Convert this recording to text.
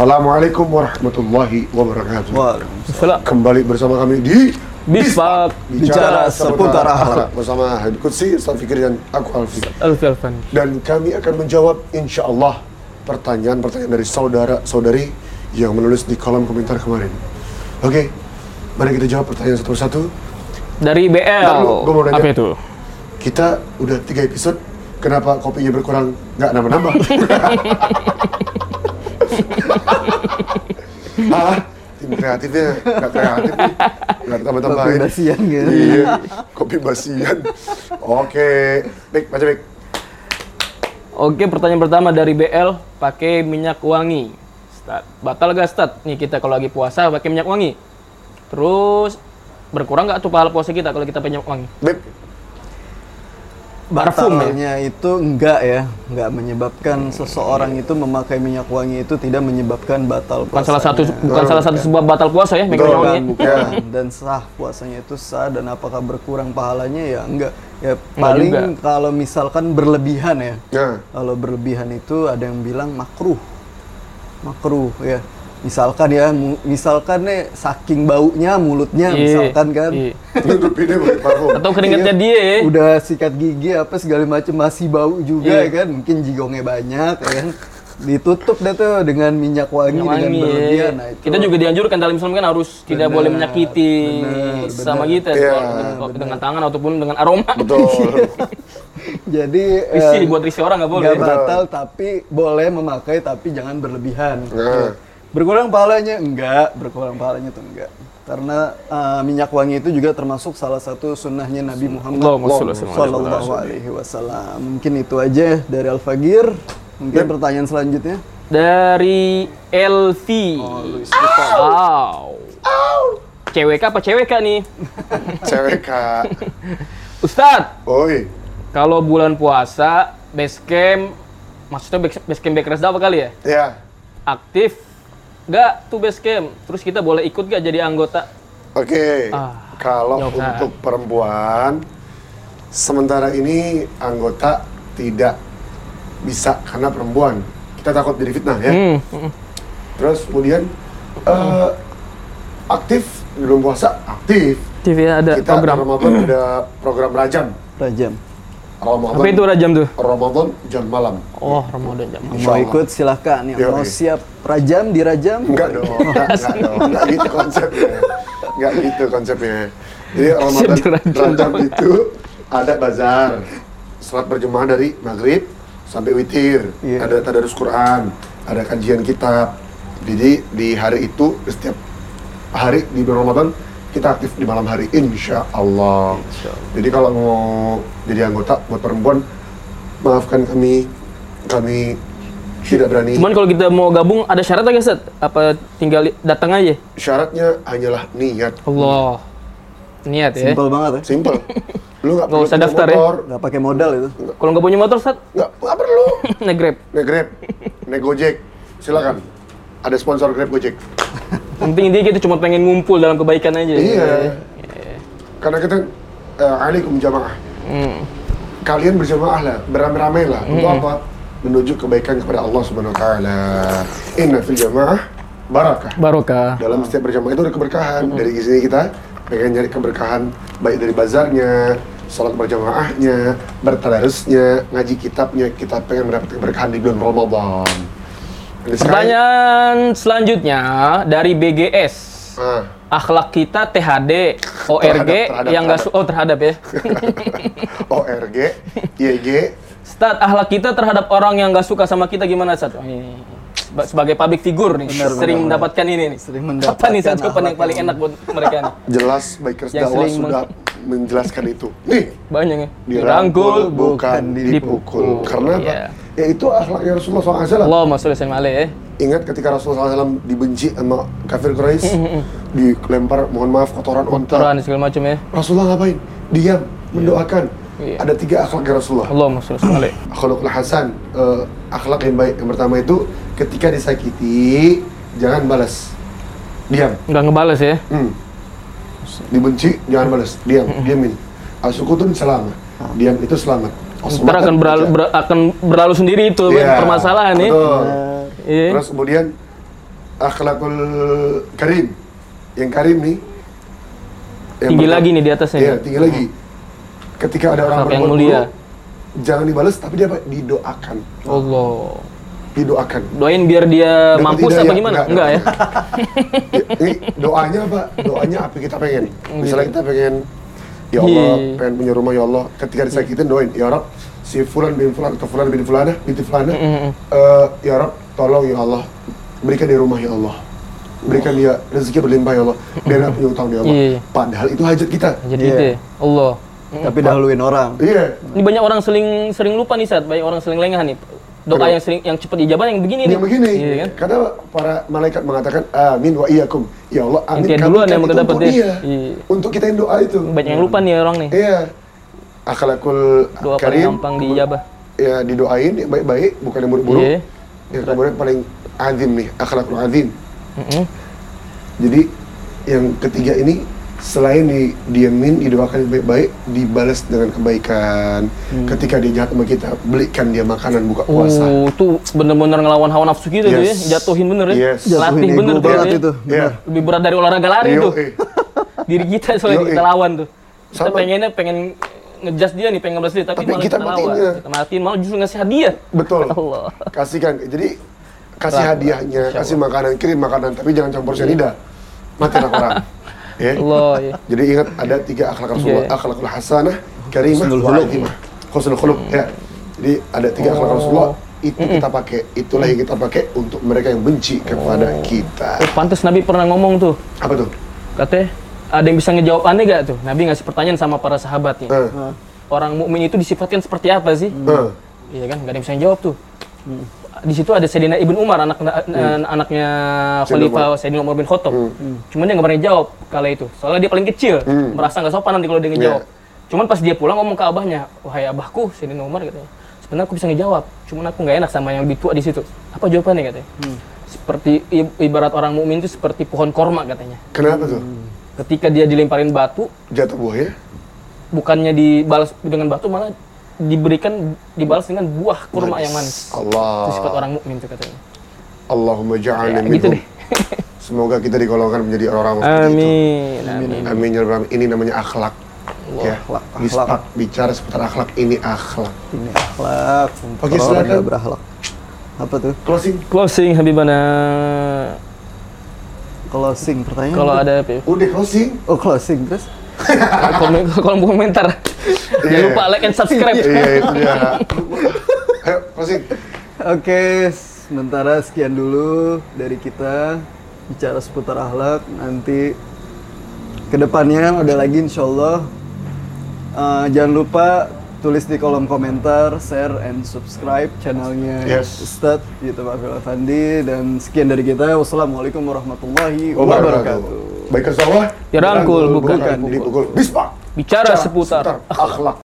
Assalamualaikum warahmatullahi wabarakatuh. Waalaikumsalam. Kembali bersama kami di Bispak Bicara seputar akhlak. bersama Habib Qudsi, Ustaz Fikri dan aku Alfi. Alfi Alfan. Dan kami akan menjawab insya Allah pertanyaan-pertanyaan dari saudara-saudari yang menulis di kolom komentar kemarin. Oke, mari kita jawab pertanyaan satu persatu. Dari BL. Gua mau nanya. Apa itu? Kita udah tiga episode, kenapa kopinya berkurang? Nggak nambah-nambah. ah, tim kreatifnya nggak kreatif nih. Nggak tambah-tambahin. Kopi basian gitu. Iya, kopi basian. Oke, baik, baca baik. Oke, pertanyaan pertama dari BL, pakai minyak wangi. Start. Batal gak start? Nih kita kalau lagi puasa pakai minyak wangi. Terus berkurang nggak tuh pahala puasa kita kalau kita pakai minyak wangi? Beb? Batalnya itu enggak ya, enggak menyebabkan seseorang itu memakai minyak wangi itu tidak menyebabkan batal Bukan salah satu bukan salah satu sebab batal puasa ya, minyak Betul. wangi. bukan, bukan. dan sah puasanya itu sah dan apakah berkurang pahalanya ya enggak ya paling juga. kalau misalkan berlebihan ya nah, kalau berlebihan itu ada yang bilang makruh makruh ya misalkan ya misalkan nih saking baunya mulutnya Iya, misalkan kan iya. nutupinnya pakai parfum. Atau keringatnya dia ya. udah sikat gigi apa segala macam masih bau juga Iya. ya kan mungkin jigongnya banyak ya kan ditutup deh tuh dengan minyak wangi, Minyak dengan wangi. berlebihan nah itu Kita juga dianjurkan dalam Islam kan harus tidak Benar, boleh menyakiti benar, sama benar. kita Iya, Kalau dengan tangan ataupun dengan aroma. Betul. jadi Risih eh, buat risih orang nggak boleh. nggak batal tapi boleh memakai tapi jangan berlebihan Nah, berkurang pahalanya enggak berkurang pahalanya tuh enggak karena eh, minyak wangi itu juga termasuk salah satu sunnahnya Nabi Muhammad. Sallallahu alaihi wasallam mungkin itu aja dari Al Fagir mungkin pertanyaan selanjutnya Dari LV. Oh, Luis Wow. CWK apa CWK nih? cewek kak. Ustadz, Oi, kalau bulan puasa, base camp, maksudnya base base camp Backers apa kali ya? ya. Aktif nggak tuh base camp? Terus kita boleh ikut nggak jadi anggota? Oke, Ah, kalau Kak. untuk perempuan, sementara ini anggota tidak bisa karena perempuan. Kita takut jadi fitnah ya. Hmm, hmm. Terus kemudian eh, aktif di bulan puasa aktif. TV ada Kita program. Ramadan ada program rajam. Rajam Ramadan. Apa itu rajam tuh? Ramadan jam malam. Oh, Ramadan jam. Insya mau ikut silahkan yang Yoi. mau siap rajam dirajam Enggak dong, enggak, dong, enggak gitu konsepnya. Enggak gitu konsepnya. Jadi Ramadan. Rajab itu ada bazar. Salat berjemaah dari maghrib sampai witir. Iya. Ada tadarus Quran, ada kajian kitab. Jadi di hari itu setiap hari di bulan Ramadan kita aktif di malam hari insya Allah. Jadi kalau mau jadi anggota buat perempuan, maafkan kami, kami tidak berani. Cuman kalau kita mau gabung ada syarat nggak Set? Apa tinggal datang aja? Syaratnya hanyalah niat. Allah. Niat ya. simpel banget ya Simple. Lu nggak Nggak perlu usah daftar ya? motor. nggak pakai modal itu Kalau nggak punya motor, Set, Nggak, nggak perlu. naik Grab. Naik Grab, naik Gojek. Silakan. Ada sponsor Grab Gojek. Penting intinya kita cuma pengen ngumpul dalam kebaikan aja. Iya. Karena kita eh, alaikum jamaah. Hmm. Kalian berjamaah lah, beramai-ramai lah. Untuk apa? Menuju kebaikan kepada Allah Subhanahu wa taala. Inna fil jamaah barakah. Barokah. Dalam setiap berjamaah itu ada keberkahan. Dari sini kita pengen nyari keberkahan baik dari bazarnya, sholat berjamaahnya, bertadarusnya, ngaji kitabnya. Kita pengen mendapat keberkahan di bulan Ramadan. Pertanyaan selanjutnya dari BGS. Ah, Akhlak kita THD, ORG terhadap, yang nggak su- oh terhadap ya. ORG, YG, Stat akhlak kita terhadap orang yang nggak suka sama kita gimana Stat? Oh, ini sebagai public figure nih, Benar, sering benar, mendapatkan ini nih. Sering Apa nih mendapatkan Sat jawaban yang paling yang- enak buat mereka nih? jelas Bikers Yang dakwah sudah menjelaskan itu. Nih, Banyak ya. dirangkul bukan bukan dipukul. dipukul. Karena apa? Iya. Ya itu akhlaknya Rasulullah SAW. Allahumma sholli sallim alaihi ya. Ingat ketika Rasulullah SAW dibenci sama kafir Quraisy, dilempar mohon maaf kotoran onta. Quran segala macam ya. Rasulullah ngapain? Diam, mendoakan. Iya. Ada tiga akhlak Rasulullah. Allahumma sholli sallim alaihi. Akhlakul Hasan, eh, akhlak yang baik. Yang pertama itu ketika disakiti, jangan balas. Diam. Nggak ngebales ya. Hmm. Dibenci, jangan balas. Diam, diamin. Asukutun selamat. Diam itu selamat. Ntar akan berlalu, ber- akan berlalu sendiri itu Iya, permasalahan ya. betul. Iya. Terus kemudian akhlakul karim. Yang karim nih. yang Tinggi pertama- lagi nih di atasnya. Iya, tinggi lagi. Ketika ada orang yang mulia. buruk, jangan dibales tapi dia didoakan. Allah. Didoakan. Doain biar dia Dapat mampus hidayah. apa gimana? Enggak, Enggak, ya? ini doanya apa? Doanya apa kita pengen? Misalnya kita pengen ya Allah, Iya. pengen punya rumah ya Allah. Ketika disakitin doain, ya Rob, si fulan bin fulan atau fulan bin fulana binti fulana, Mm-mm. eh, ya Rob, tolong ya Allah, berikan dia rumah ya Allah. Berikan dia rezeki berlimpah ya Allah. Dia nggak punya utang ya Allah. Iya. Padahal itu hajat kita. Jadi Iya. gitu ya. Allah. Tapi dahuluin orang. Iya. Ini banyak orang sering sering lupa nih saat banyak orang sering lengah nih. Doa yang sering yang cepat ijabah yang begini nih. Yang begini, Iya kan? karena para malaikat mengatakan amin wa iyyakum. Ya Allah, amin. kami duluan yang itu dapat ya. dia. Iya. Untuk kita yang doa itu. Banyak yang lupa nih orang nih. Iya. Akhlakul Doa paling karim. gampang diijabah. Ya didoain yang baik-baik, bukan yang buruk-buruk. Iya. Yang kemudian paling azim nih, akhlakul azim. Mm-mm. Jadi yang ketiga ini selain di diamin, didoakan yang baik-baik, dibalas dengan kebaikan. Ketika dia jahat sama kita, belikan dia makanan buka puasa. Oh, tuh bener-bener ngelawan hawa nafsu kita tuh ya. Yes. Jatuhin bener ya. Yes. Jatuhin Latih bener tuh ya. itu. Iya. Lebih berat dari olahraga lari Yo, tuh. eh. Diri kita soalnya Yo, kita lawan tuh. Kita Sama. pengennya pengen ngejas dia nih, pengen ngebalas dia, tapi, Tapi malah kita kita, lawan. matiin. Kita matiin, malah justru ngasih hadiah. Betul. Allah. Kasihkan. Jadi kasih Berat, hadiahnya, kasih makanan, kirim makanan, tapi jangan campur cyanida. Mati orang. Ya. Allah ya. Jadi ingat ada tiga akhlak Rasulullah, Iya. akhlakul hasanah, karimah, Husnul wa khuluq. azimah. Husnul khuluq, ya. Jadi ada tiga akhlak Oh. Rasulullah, itu kita pakai, itulah yang kita pakai untuk mereka yang benci kepada Oh. kita. Pantes Nabi pernah ngomong tuh, Apa tuh? katanya ada yang bisa ngejawab aneh gak tuh? Nabi ngasih pertanyaan sama para sahabatnya. Eh, Orang mukmin itu disifatkan seperti apa sih? eh. Iya kan, gak ada yang bisa jawab tuh. Di situ ada Sayyidina Ibn Umar, anak anaknya Khalifah Sayyidina Umar bin Khattab. Cuman dia nggak berani jawab kala itu. Soalnya dia paling kecil, merasa nggak sopan nanti kalau dia ngejawab. Cuman pas dia pulang ngomong ke abahnya, wahai abahku, Sayyidina Umar katanya. Sebenarnya aku bisa ngejawab, cuman aku nggak enak sama yang lebih tua di situ. Apa jawabannya katanya? Seperti i- ibarat orang mukmin itu seperti pohon korma katanya. Kenapa tuh? Ketika dia dilemparin batu, Jatuh buahnya? bukannya dibalas dengan batu malah diberikan dibalas dengan buah kurma yang manis. Allah. Itu sifat orang mukmin itu katanya. Allahumma ja'alna Ya, gitu minhum. deh. Semoga kita digolongkan menjadi orang-orang seperti itu. Amin. Amin. Amin ya Rabbal Alamin. Ini namanya akhlak. Ya, akhlak, akhlak. bicara seputar akhlak ini akhlak. Ini akhlak. Oke, orang silakan. yang berakhlak. Apa tuh? Closing. Closing Habibana. Closing pertanyaan. Kalau ada ya? Udah closing. Oh closing terus? Kolom komentar. Jangan Iya. lupa like and subscribe. Iya itu dia. Ayo closing. Oke, sementara sekian dulu dari kita bicara seputar akhlak. Nanti ke depannya ada lagi insya Allah. Eh, jangan lupa tulis di kolom komentar, share and subscribe channelnya Yes. Ustadz YouTube Afil Afandi dan sekian dari kita. Wassalamualaikum warahmatullahi Wabarakatuh. Baik sawah. Dirangkul, bukan bukan dipukul. dipukul. Bicara seputar akhlak.